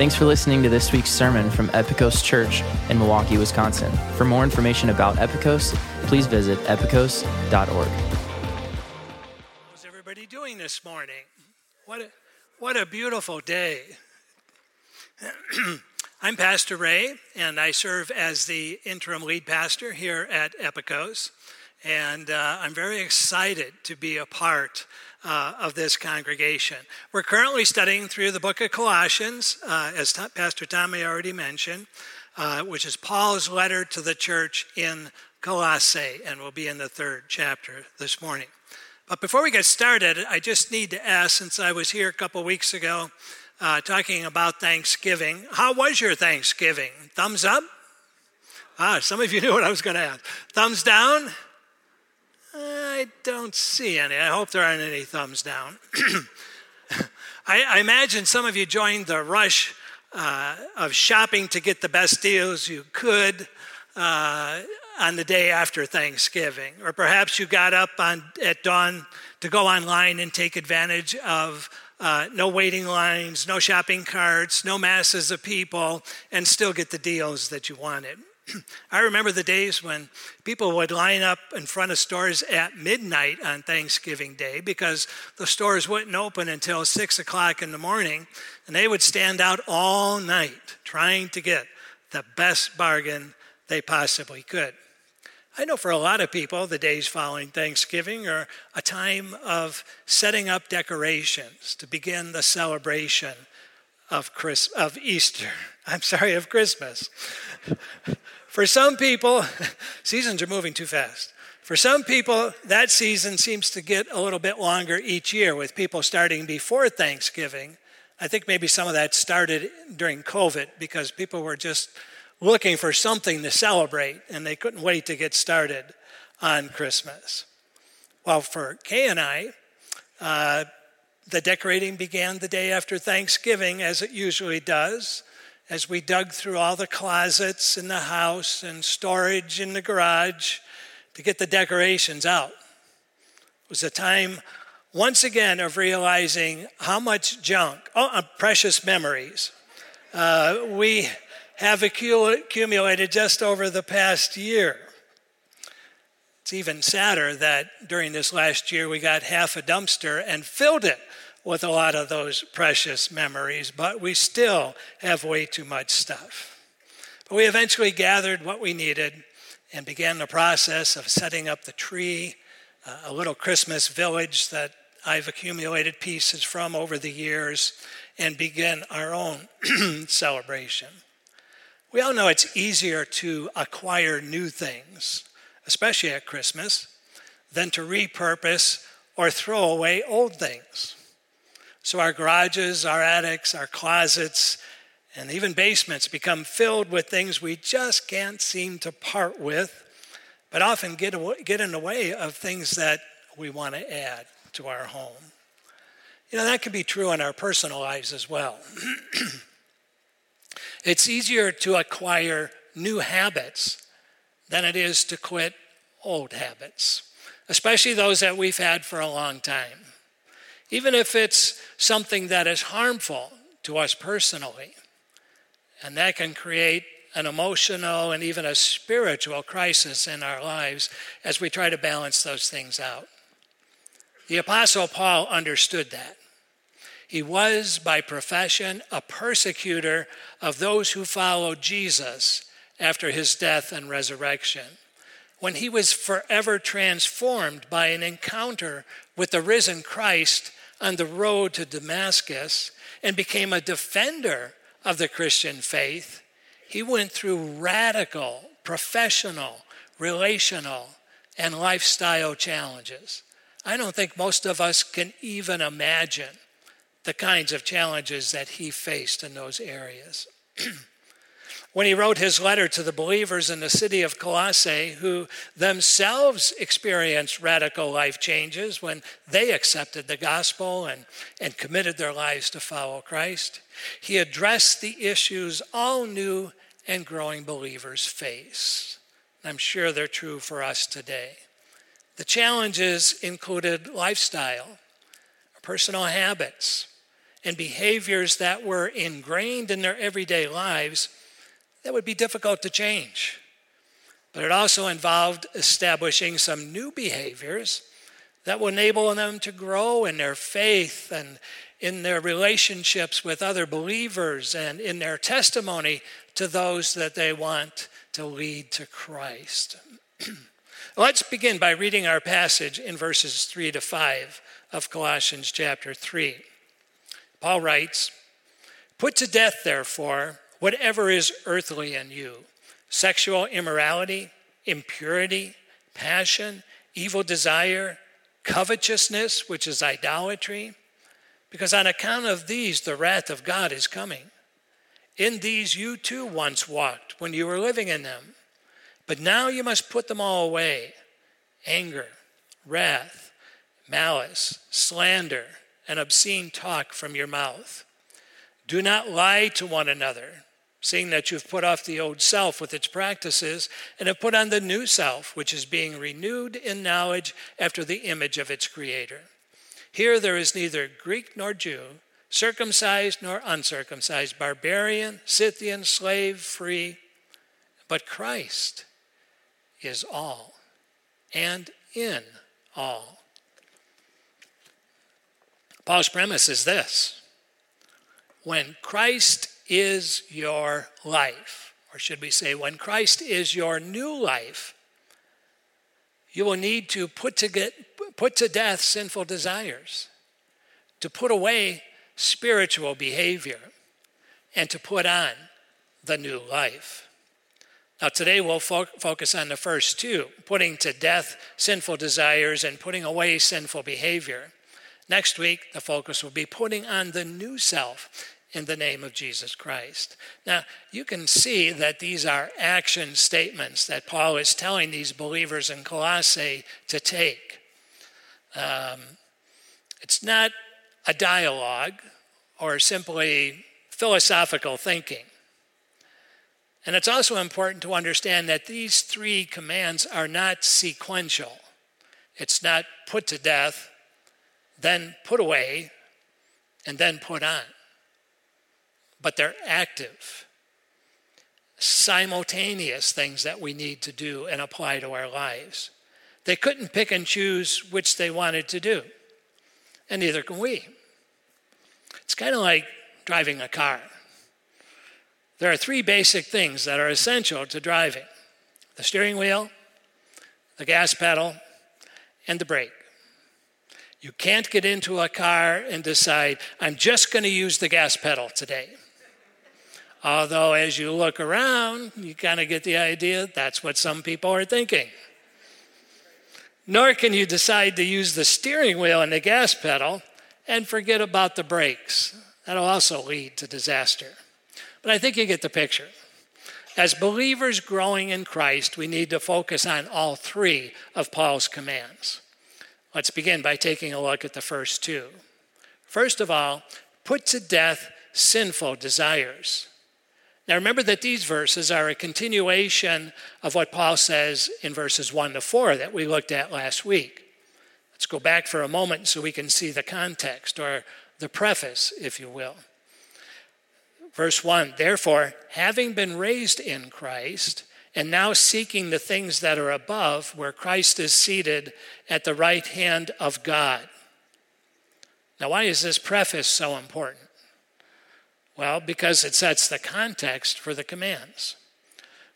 Thanks for listening to this week's sermon from Epikos Church in Milwaukee, Wisconsin. For more information about Epikos, please visit epikos.org. How's everybody doing this morning? What a, what a beautiful day. I'm Pastor Ray, and I serve as the interim lead pastor here at Epikos. And uh, I'm very excited to be a part uh, of this congregation. We're currently studying through the book of Colossians, uh, as Pastor Tommy already mentioned, uh, which is Paul's letter to the church in Colossae, and we'll be in the third chapter this morning. But before we get started, I just need to ask since I was here a couple weeks ago uh, talking about Thanksgiving, how was your Thanksgiving? Thumbs up? Ah, some of you knew what I was going to ask. Thumbs down? I don't see any. I hope there aren't any thumbs down. I, I, imagine some of you joined the rush uh, of shopping to get the best deals you could uh, on the day after Thanksgiving. Or perhaps you got up on, at dawn to go online and take advantage of uh, no waiting lines, no shopping carts, no masses of people, and still get the deals that you wanted. I remember the days when people would line up in front of stores at midnight on Thanksgiving Day because the stores wouldn't open until six o'clock in the morning, and they would stand out all night trying to get the best bargain they possibly could. I know for a lot of people, the days following Thanksgiving are a time of setting up decorations to begin the celebration of, Chris, of Easter. I'm sorry, of Christmas. For some people, seasons are moving too fast. For some people, that season seems to get a little bit longer each year with people starting before Thanksgiving. I think maybe some of that started during COVID because people were just looking for something to celebrate and they couldn't wait to get started on Christmas. Well, for Kay and I, uh, the decorating began the day after Thanksgiving, as it usually does as we dug through all the closets in the house and storage in the garage to get the decorations out. It was a time, once again, of realizing how much junk, oh, uh, precious memories, uh, we have accumulated just over the past year. It's even sadder that during this last year we got half a dumpster and filled it with a lot of those precious memories, but we still have way too much stuff. But we eventually gathered what we needed and began the process of setting up the tree, uh, a little Christmas village that I've accumulated pieces from over the years, and begin our own celebration. We all know it's easier to acquire new things, especially at Christmas, than to repurpose or throw away old things. So our garages, our attics, our closets, and even basements become filled with things we just can't seem to part with, but often get, away, get in the way of things that we want to add to our home. You know, that could be true in our personal lives as well. it's easier to acquire new habits than it is to quit old habits, especially those that we've had for a long time even if it's something that is harmful to us personally. And that can create an emotional and even a spiritual crisis in our lives as we try to balance those things out. The Apostle Paul understood that. He was, by profession, a persecutor of those who followed Jesus after his death and resurrection. When he was forever transformed by an encounter with the risen Christ on the road to Damascus and became a defender of the Christian faith, he went through radical, professional, relational, and lifestyle challenges. I don't think most of us can even imagine the kinds of challenges that he faced in those areas. when he wrote his letter to the believers in the city of Colossae, who themselves experienced radical life changes when they accepted the gospel and, and committed their lives to follow Christ. He addressed the issues all new and growing believers face. I'm sure they're true for us today. The challenges included lifestyle, personal habits, and behaviors that were ingrained in their everyday lives that would be difficult to change. But it also involved establishing some new behaviors that will enable them to grow in their faith and in their relationships with other believers and in their testimony to those that they want to lead to Christ. Let's begin by reading our passage in verses 3 to 5 of Colossians chapter 3. Paul writes, Put to death, therefore, whatever is earthly in you sexual immorality, impurity, passion, evil desire, covetousness, which is idolatry, because on account of these the wrath of God is coming. In these you too once walked when you were living in them. But now you must put them all away anger, wrath, malice, slander, and obscene talk from your mouth. Do not lie to one another, seeing that you've put off the old self with its practices and have put on the new self, which is being renewed in knowledge after the image of its creator. Here there is neither Greek nor Jew, circumcised nor uncircumcised, barbarian, Scythian, slave, free, but Christ is all and in all. Paul's premise is this when Christ is your life, or should we say, when Christ is your new life, you will need to put to, get, put to death sinful desires, to put away spiritual behavior, and to put on the new life. Now, today we'll fo- focus on the first two putting to death sinful desires and putting away sinful behavior. Next week, the focus will be putting on the new self in the name of Jesus Christ. Now, you can see that these are action statements that Paul is telling these believers in Colossae to take. Um, it's not a dialogue or simply philosophical thinking. And it's also important to understand that these three commands are not sequential. It's not put to death, then put away, and then put on. But they're active, simultaneous things that we need to do and apply to our lives. They couldn't pick and choose which they wanted to do, and neither can we. It's kind of like driving a car. There are three basic things that are essential to driving the steering wheel, the gas pedal, and the brake. You can't get into a car and decide, I'm just going to use the gas pedal today. Although, as you look around, you kind of get the idea that's what some people are thinking. Nor can you decide to use the steering wheel and the gas pedal and forget about the brakes. That'll also lead to disaster. But I think you get the picture. As believers growing in Christ, we need to focus on all three of Paul's commands. Let's begin by taking a look at the first two. First of all, put to death sinful desires. Now remember that these verses are a continuation of what Paul says in verses 1 to 4 that we looked at last week. Let's go back for a moment so we can see the context or the preface, if you will. Verse 1 Therefore, having been raised in Christ, and now seeking the things that are above, where Christ is seated at the right hand of God. Now, why is this preface so important? Well, because it sets the context for the commands.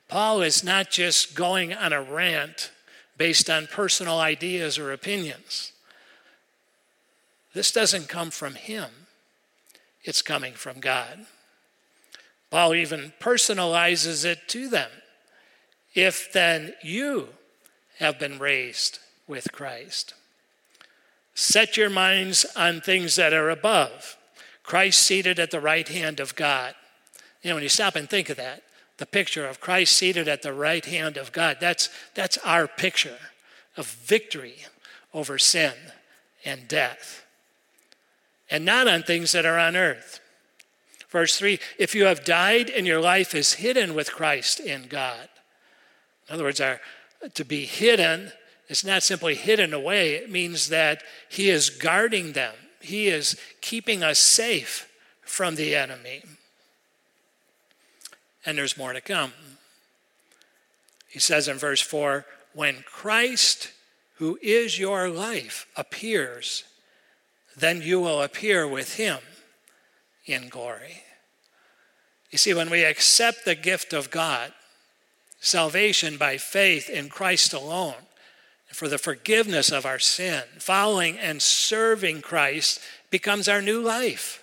Paul is not just going on a rant based on personal ideas or opinions. This doesn't come from him, it's coming from God. Paul even personalizes it to them. If then you have been raised with Christ, set your minds on things that are above, Christ seated at the right hand of God. You know, when you stop and think of that, the picture of Christ seated at the right hand of God, that's, that's our picture of victory over sin and death. And not on things that are on earth. Verse 3 If you have died and your life is hidden with Christ in God. In other words, our, to be hidden is not simply hidden away, it means that He is guarding them, He is keeping us safe from the enemy. And there's more to come. He says in verse 4 When Christ, who is your life, appears, then you will appear with him in glory. You see, when we accept the gift of God, salvation by faith in Christ alone, for the forgiveness of our sin, following and serving Christ becomes our new life.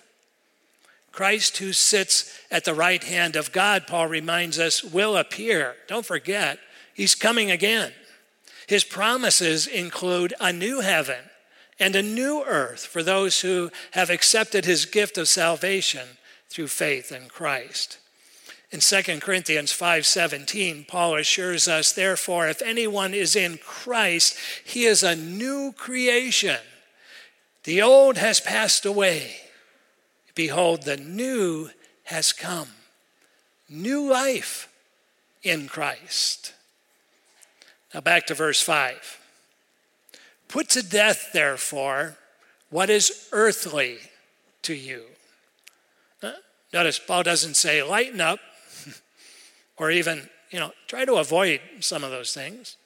Christ, who sits at the right hand of God, Paul reminds us, will appear. Don't forget, he's coming again. His promises include a new heaven and a new earth for those who have accepted his gift of salvation through faith in Christ. In 2 Corinthians 5:17, Paul assures us, therefore, if anyone is in Christ, he is a new creation. The old has passed away. Behold, the new has come. New life in Christ. Now back to verse 5. Put to death, therefore, what is earthly to you. Notice Paul doesn't say, lighten up, or even, you know, try to avoid some of those things.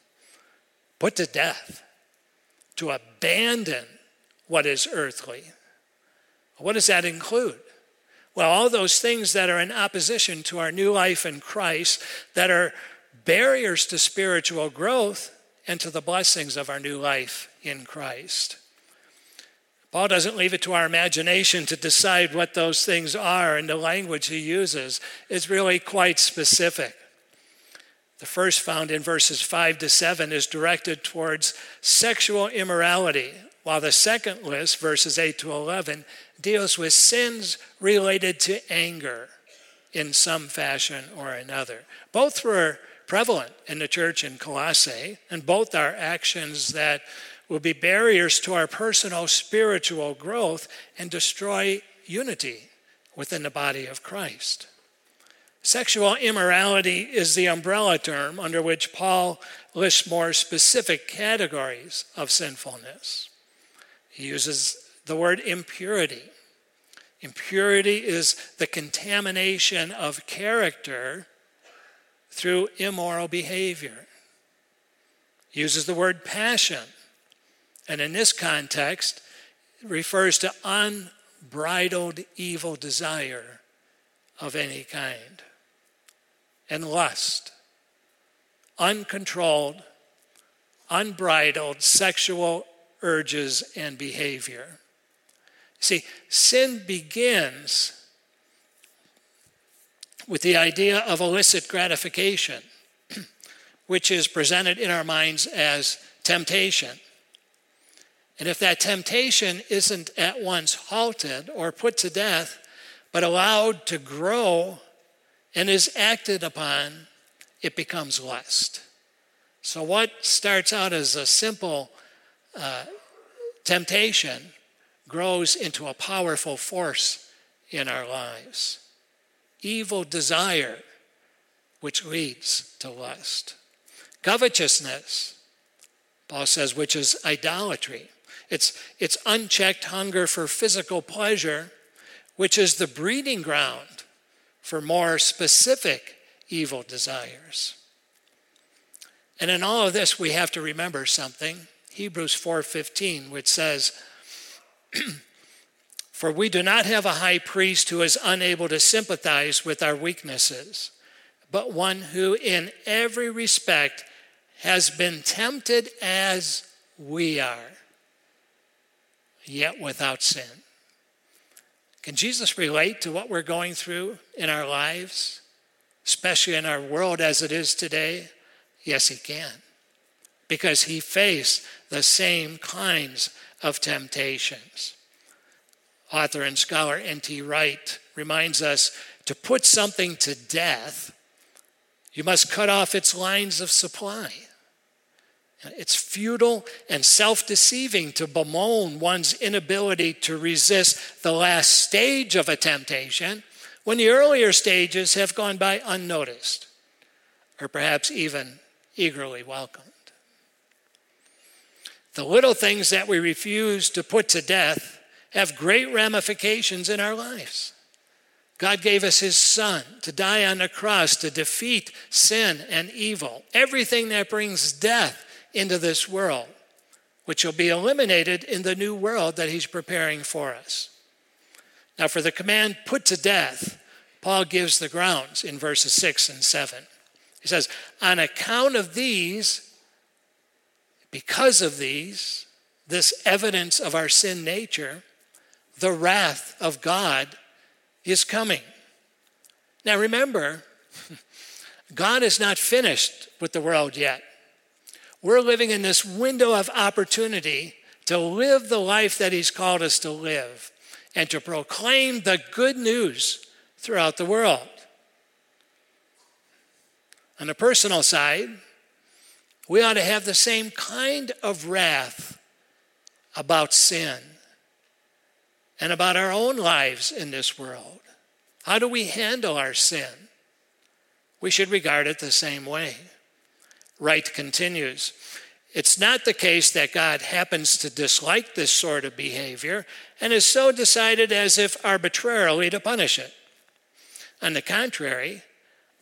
Put to death, to abandon what is earthly. What does that include? Well, all those things that are in opposition to our new life in Christ, that are barriers to spiritual growth and to the blessings of our new life in Christ. Paul doesn't leave it to our imagination to decide what those things are, and the language he uses is really quite specific. The first, found in verses 5 to 7, is directed towards sexual immorality, while the second list, verses 8 to 11, deals with sins related to anger in some fashion or another. Both were prevalent in the church in Colossae, and both are actions that will be barriers to our personal spiritual growth and destroy unity within the body of Christ. Sexual immorality is the umbrella term under which Paul lists more specific categories of sinfulness. He uses the word impurity. Impurity is the contamination of character through immoral behavior. He uses the word passion. And in this context, refers to unbridled evil desire of any kind. And lust, uncontrolled, unbridled sexual urges and behavior. See, sin begins with the idea of illicit gratification, which is presented in our minds as temptation. And if that temptation isn't at once halted or put to death, but allowed to grow and is acted upon, it becomes lust. So, what starts out as a simple uh, temptation grows into a powerful force in our lives. Evil desire, which leads to lust. Covetousness, Paul says, which is idolatry. It's, it's unchecked hunger for physical pleasure, which is the breeding ground for more specific evil desires. And in all of this, we have to remember something. Hebrews 4:15, which says, For we do not have a high priest who is unable to sympathize with our weaknesses, but one who in every respect has been tempted as we are, yet without sin. Can Jesus relate to what we're going through in our lives, especially in our world as it is today? Yes, he can, because he faced the same kinds of temptations. Author and scholar N.T. Wright reminds us to put something to death, you must cut off its lines of supply. It's futile and self deceiving to bemoan one's inability to resist the last stage of a temptation when the earlier stages have gone by unnoticed or perhaps even eagerly welcomed. The little things that we refuse to put to death have great ramifications in our lives. God gave us his son to die on the cross to defeat sin and evil, everything that brings death into this world, which will be eliminated in the new world that he's preparing for us. Now, for the command put to death, Paul gives the grounds in verses 6 and 7. He says, On account of these, because of these, this evidence of our sin nature, the wrath of God is coming. Now remember, God is not finished with the world yet. We're living in this window of opportunity to live the life that He's called us to live and to proclaim the good news throughout the world. On the personal side, we ought to have the same kind of wrath about sin and about our own lives in this world. How do we handle our sin? We should regard it the same way. Wright continues It's not the case that God happens to dislike this sort of behavior and is so decided as if arbitrarily to punish it. On the contrary,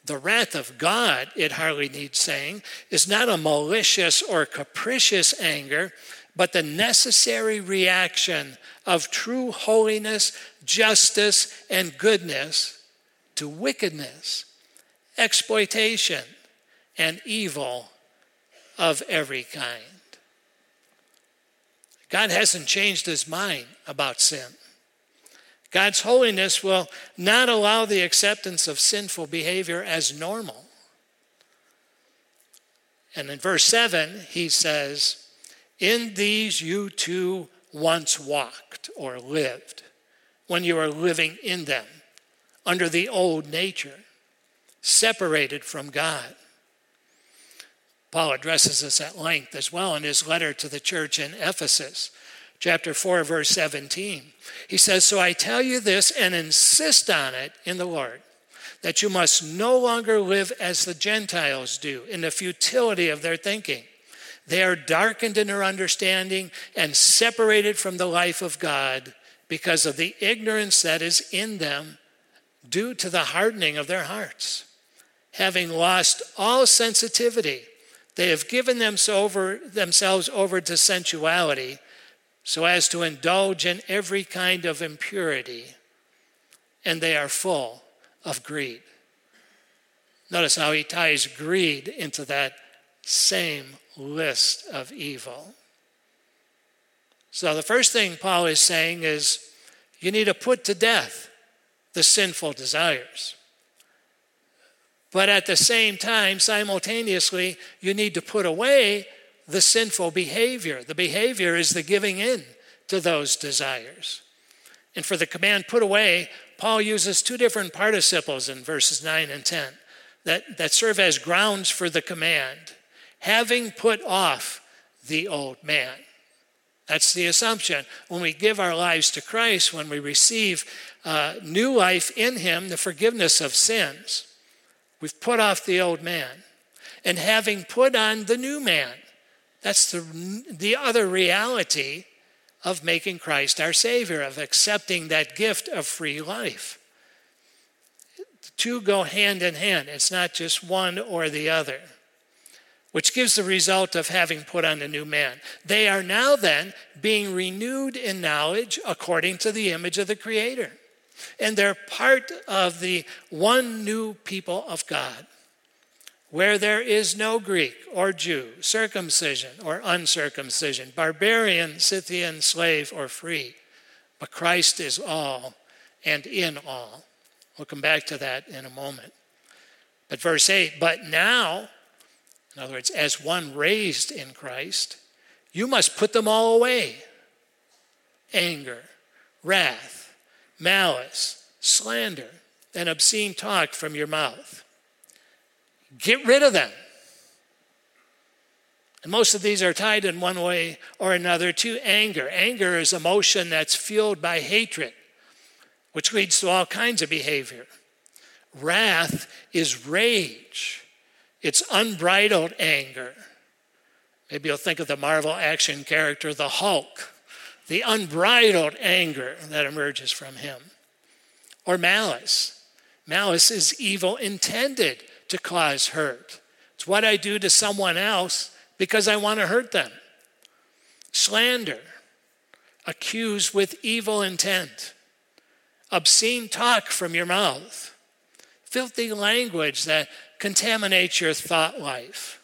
the wrath of God, it hardly needs saying, is not a malicious or capricious anger, but the necessary reaction of true holiness, justice, and goodness to wickedness, exploitation, and evil of every kind. God hasn't changed his mind about sin. God's holiness will not allow the acceptance of sinful behavior as normal. And in verse 7, he says, In these you too once walked or lived, when you were living in them, under the old nature, separated from God. Paul addresses this at length as well in his letter to the church in Ephesus chapter 4, verse 17. He says, So I tell you this and insist on it in the Lord, that you must no longer live as the Gentiles do, in the futility of their thinking. They are darkened in their understanding and separated from the life of God because of the ignorance that is in them due to the hardening of their hearts. Having lost all sensitivity, they have given themselves over to sensuality so as to indulge in every kind of impurity, and they are full of greed. Notice how he ties greed into that same list of evil. So, the first thing Paul is saying is you need to put to death the sinful desires. But at the same time, simultaneously, you need to put away the sinful behavior. The behavior is the giving in to those desires. And for the command put away, Paul uses two different participles in verses 9 and 10 that, that serve as grounds for the command. Having put off the old man. That's the assumption. When we give our lives to Christ, when we receive uh, new life in Him, the forgiveness of sins, we've put off the old man. And having put on the new man, that's the, the other reality of making Christ our Savior, of accepting that gift of free life. The two go hand in hand. It's not just one or the other, which gives the result of having put on a new man. They are now then being renewed in knowledge according to the image of the Creator. And they're part of the one new people of God where there is no Greek or Jew, circumcision or uncircumcision, barbarian, Scythian, slave, or free, but Christ is all and in all. We'll come back to that in a moment. But verse 8, but now, in other words, as one raised in Christ, you must put them all away anger, wrath, malice, slander, and obscene talk from your mouth. Get rid of them. And most of these are tied in one way or another to anger. Anger is emotion that's fueled by hatred, which leads to all kinds of behavior. Wrath is rage, it's unbridled anger. Maybe you'll think of the Marvel action character, the Hulk, the unbridled anger that emerges from him. Or malice. Malice is evil intended to cause hurt. It's what I do to someone else because I want to hurt them. Slander, accuse with evil intent, obscene talk from your mouth, filthy language that contaminates your thought life.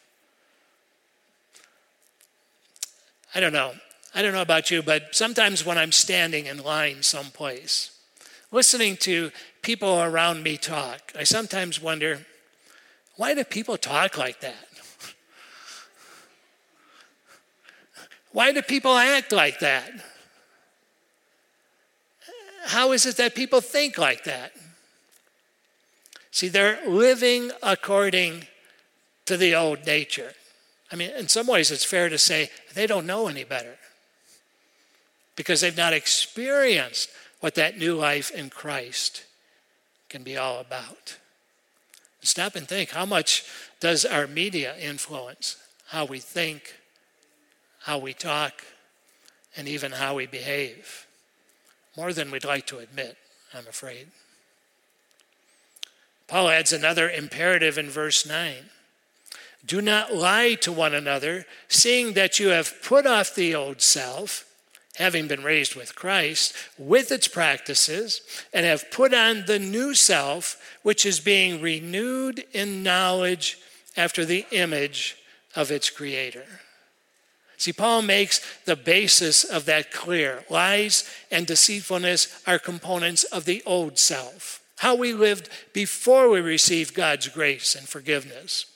I don't know. I don't know about you, but sometimes when I'm standing in line someplace, listening to people around me talk, I sometimes wonder why do people talk like that? Why do people act like that? How is it that people think like that? See, they're living according to the old nature. I mean, in some ways, it's fair to say they don't know any better because they've not experienced what that new life in Christ can be all about. Stop and think how much does our media influence how we think, how we talk, and even how we behave? More than we'd like to admit, I'm afraid. Paul adds another imperative in verse 9 Do not lie to one another, seeing that you have put off the old self having been raised with Christ, with its practices, and have put on the new self, which is being renewed in knowledge after the image of its creator. See, Paul makes the basis of that clear. Lies and deceitfulness are components of the old self, how we lived before we received God's grace and forgiveness.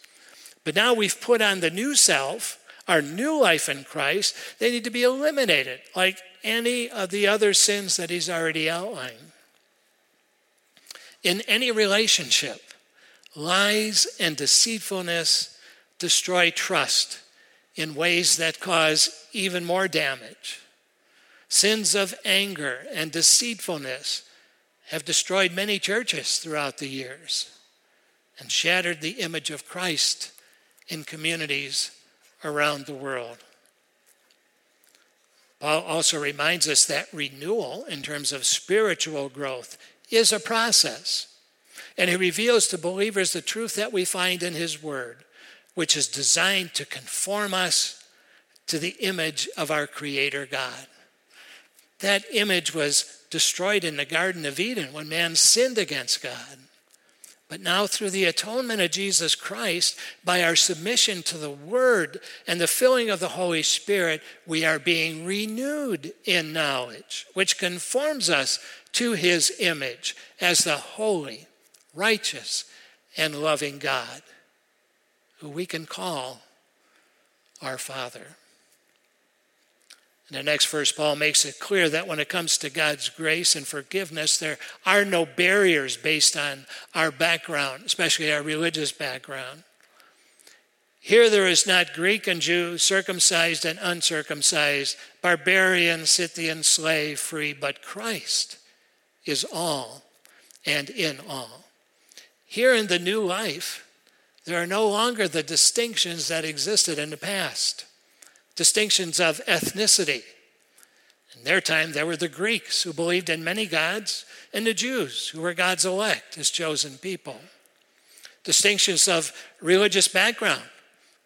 But now we've put on the new self our new life in Christ, they need to be eliminated, like any of the other sins that he's already outlined. In any relationship, lies and deceitfulness destroy trust in ways that cause even more damage. Sins of anger and deceitfulness have destroyed many churches throughout the years and shattered the image of Christ in communities around the world. Paul also reminds us that renewal, in terms of spiritual growth, is a process. And he reveals to believers the truth that we find in his word, which is designed to conform us to the image of our Creator God. That image was destroyed in the Garden of Eden when man sinned against God. But now, through the atonement of Jesus Christ, by our submission to the Word and the filling of the Holy Spirit, we are being renewed in knowledge, which conforms us to His image as the holy, righteous, and loving God, who we can call our Father. In the next verse, Paul makes it clear that when it comes to God's grace and forgiveness, there are no barriers based on our background, especially our religious background. Here there is not Greek and Jew, circumcised and uncircumcised, barbarian, Scythian, slave, free, but Christ is all and in all. Here in the new life, there are no longer the distinctions that existed in the past distinctions of ethnicity. In their time, there were the Greeks who believed in many gods, and the Jews who were God's elect, his chosen people. Distinctions of religious background.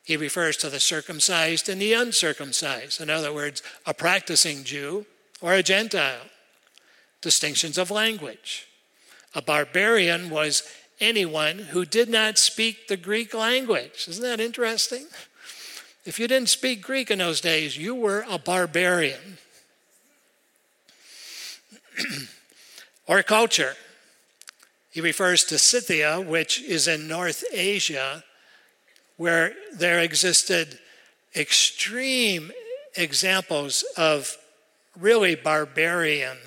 He refers to the circumcised and the uncircumcised. In other words, a practicing Jew or a Gentile. Distinctions of language. A barbarian was anyone who did not speak the Greek language. Isn't that interesting? If you didn't speak Greek in those days, you were a barbarian. or culture. He refers to Scythia, which is in North Asia, where there existed extreme examples of really barbarian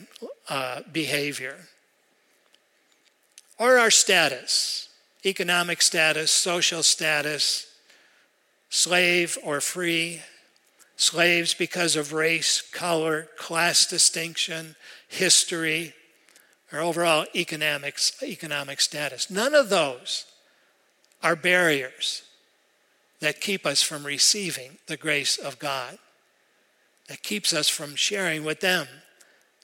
uh, behavior. Or our status, economic status, social status, slave or free, slaves because of race, color, class distinction, history, or overall economics, economic status. None of those are barriers that keep us from receiving the grace of God. that keeps us from sharing with them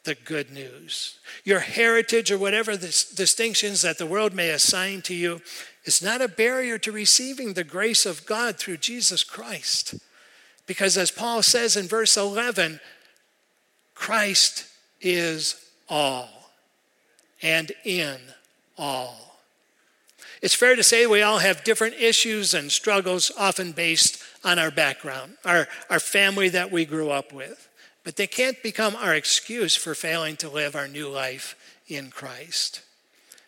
the good news. Your heritage or whatever distinctions that the world may assign to you is not a barrier to receiving the grace of God through Jesus Christ. Because as Paul says in verse 11, Christ is all and in all. It's fair to say we all have different issues and struggles, often based on our background, our, our family that we grew up with. But they can't become our excuse for failing to live our new life in Christ.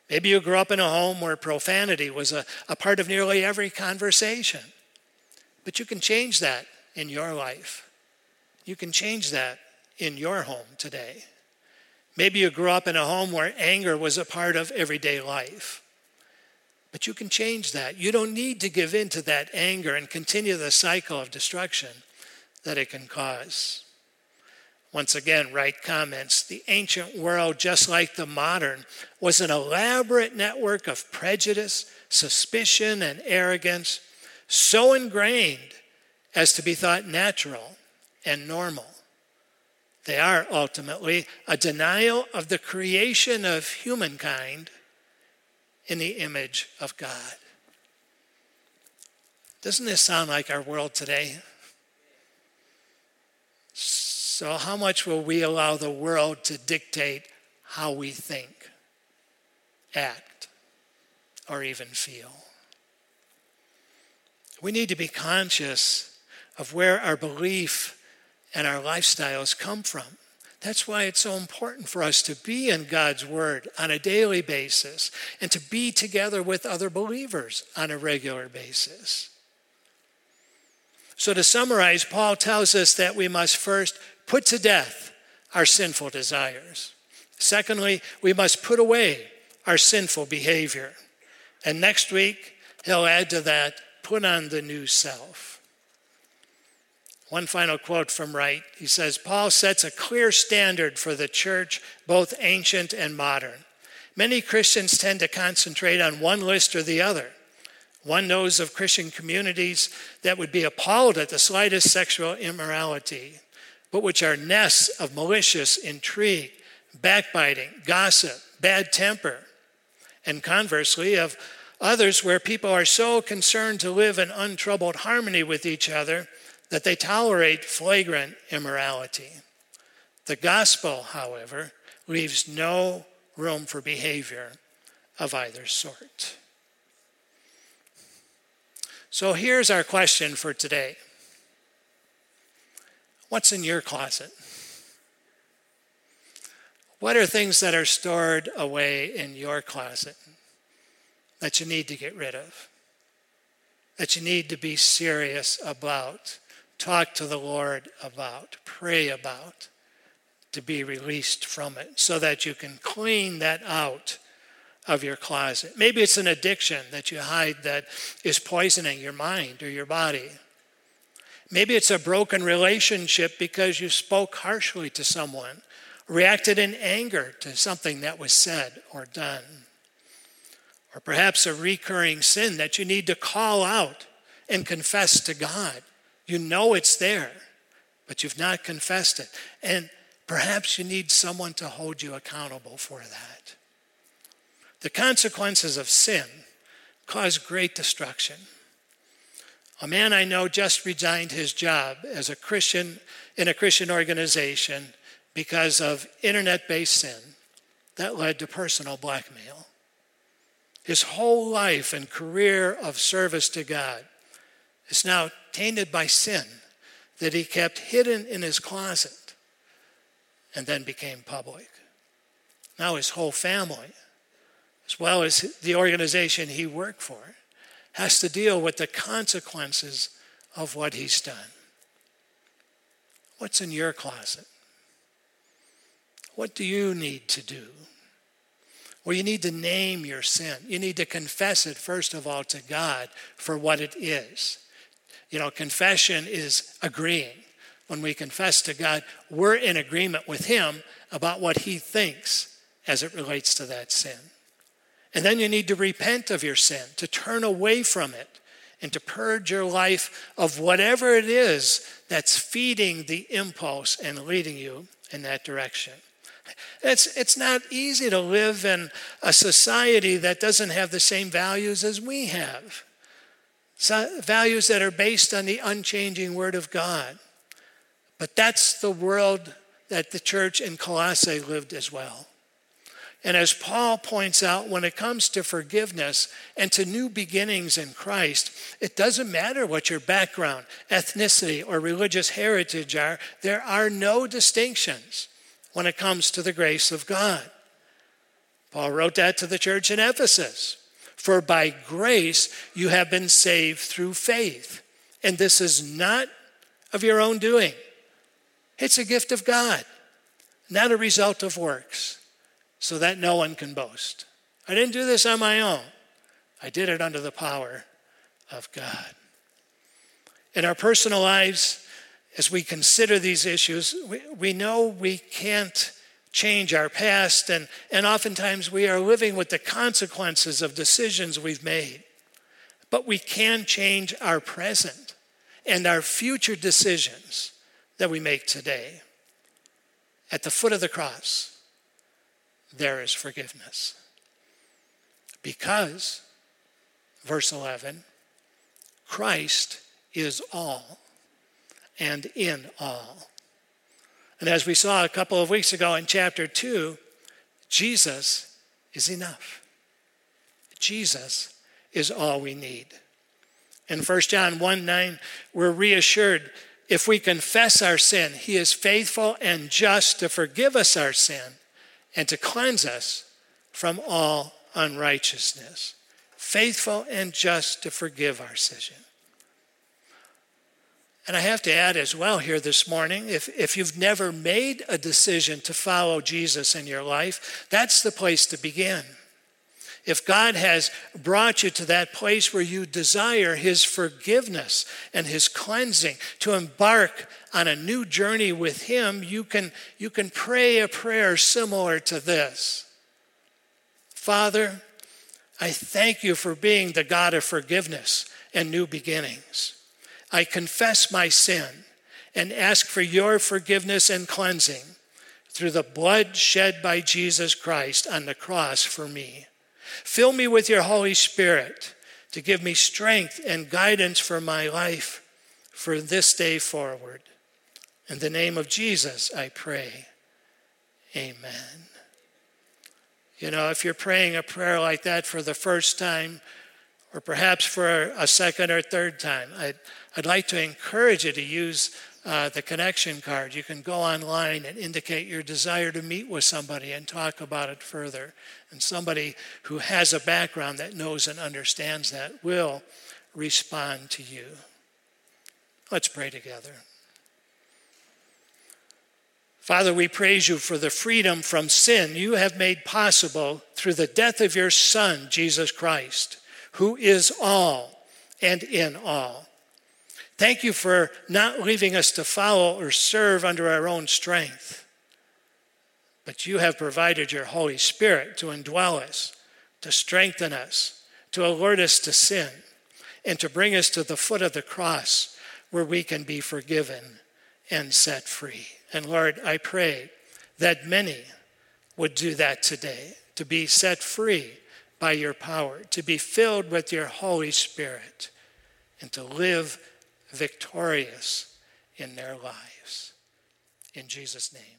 Maybe you grew up in a home where profanity was a, a part of nearly every conversation. But you can change that in your life. You can change that in your home today. Maybe you grew up in a home where anger was a part of everyday life. But you can change that. You don't need to give in to that anger and continue the cycle of destruction that it can cause. Once again, Wright comments the ancient world, just like the modern, was an elaborate network of prejudice, suspicion, and arrogance, so ingrained as to be thought natural and normal. They are ultimately a denial of the creation of humankind in the image of God. Doesn't this sound like our world today? So, how much will we allow the world to dictate how we think, act, or even feel? We need to be conscious of where our belief and our lifestyles come from. That's why it's so important for us to be in God's Word on a daily basis and to be together with other believers on a regular basis. So, to summarize, Paul tells us that we must first put to death our sinful desires. Secondly, we must put away our sinful behavior. And next week, he'll add to that put on the new self. One final quote from Wright. He says Paul sets a clear standard for the church, both ancient and modern. Many Christians tend to concentrate on one list or the other. One knows of Christian communities that would be appalled at the slightest sexual immorality, but which are nests of malicious intrigue, backbiting, gossip, bad temper. And conversely, of others where people are so concerned to live in untroubled harmony with each other that they tolerate flagrant immorality. The gospel, however, leaves no room for behavior of either sort. So here's our question for today What's in your closet? What are things that are stored away in your closet that you need to get rid of? That you need to be serious about talk to the Lord about, pray about, to be released from it so that you can clean that out of your closet. Maybe it's an addiction that you hide that is poisoning your mind or your body. Maybe it's a broken relationship because you spoke harshly to someone, reacted in anger to something that was said or done. Or perhaps a recurring sin that you need to call out and confess to God you know it's there, but you've not confessed it. And perhaps you need someone to hold you accountable for that. The consequences of sin cause great destruction. A man I know just resigned his job as a Christian in a Christian organization because of internet based sin that led to personal blackmail. His whole life and career of service to God is now tainted by sin that he kept hidden in his closet and then became public. Now his whole family, as well as the organization he worked for, has to deal with the consequences of what he's done. What's in your closet? What do you need to do? Well, you need to name your sin. You need to confess it, first of all, to God for what it is. You know, confession is agreeing. When we confess to God, we're in agreement with Him about what He thinks as it relates to that sin. And then you need to repent of your sin, to turn away from it, and to purge your life of whatever it is that's feeding the impulse and leading you in that direction. It's, it's not easy to live in a society that doesn't have the same values as we have. So, values that are based on the unchanging Word of God. But that's the world that the church in Colossae lived as well. And as Paul points out, when it comes to forgiveness and to new beginnings in Christ, it doesn't matter what your background, ethnicity, or religious heritage are, there are no distinctions when it comes to the grace of God. Paul wrote that to the church in Ephesus. For by grace you have been saved through faith. And this is not of your own doing, it's a gift of God, not a result of works so that no one can boast. I didn't do this on my own, I did it under the power of God. In our personal lives, as we consider these issues, we, we know we can't change our past, and, and oftentimes we are living with the consequences of decisions we've made. But we can change our present and our future decisions that we make today. At the foot of the cross, there is forgiveness. Because, verse 11, Christ is all and in all. And as we saw a couple of weeks ago in chapter 2, Jesus is enough. Jesus is all we need. In 1 John 1 9, we're reassured if we confess our sin, he is faithful and just to forgive us our sin and to cleanse us from all unrighteousness. Faithful and just to forgive our sin. And I have to add as well here this morning if, if you've never made a decision to follow Jesus in your life, that's the place to begin. If God has brought you to that place where you desire His forgiveness and His cleansing, to embark on a new journey with Him, you can, you can pray a prayer similar to this Father, I thank you for being the God of forgiveness and new beginnings. I confess my sin and ask for your forgiveness and cleansing through the blood shed by Jesus Christ on the cross for me. Fill me with your Holy Spirit to give me strength and guidance for my life for this day forward. In the name of Jesus, I pray. Amen. You know, if you're praying a prayer like that for the first time, or perhaps for a second or third time, I'd, I'd like to encourage you to use uh, the connection card. You can go online and indicate your desire to meet with somebody and talk about it further. And somebody who has a background that knows and understands that will respond to you. Let's pray together. Father, we praise you for the freedom from sin you have made possible through the death of your Son, Jesus Christ, who is all and in all. Thank you for not leaving us to follow or serve under our own strength. But you have provided your Holy Spirit to indwell us, to strengthen us, to alert us to sin, and to bring us to the foot of the cross where we can be forgiven and set free. And Lord, I pray that many would do that today, to be set free by your power, to be filled with your Holy Spirit, and to live victorious in their lives. In Jesus' name.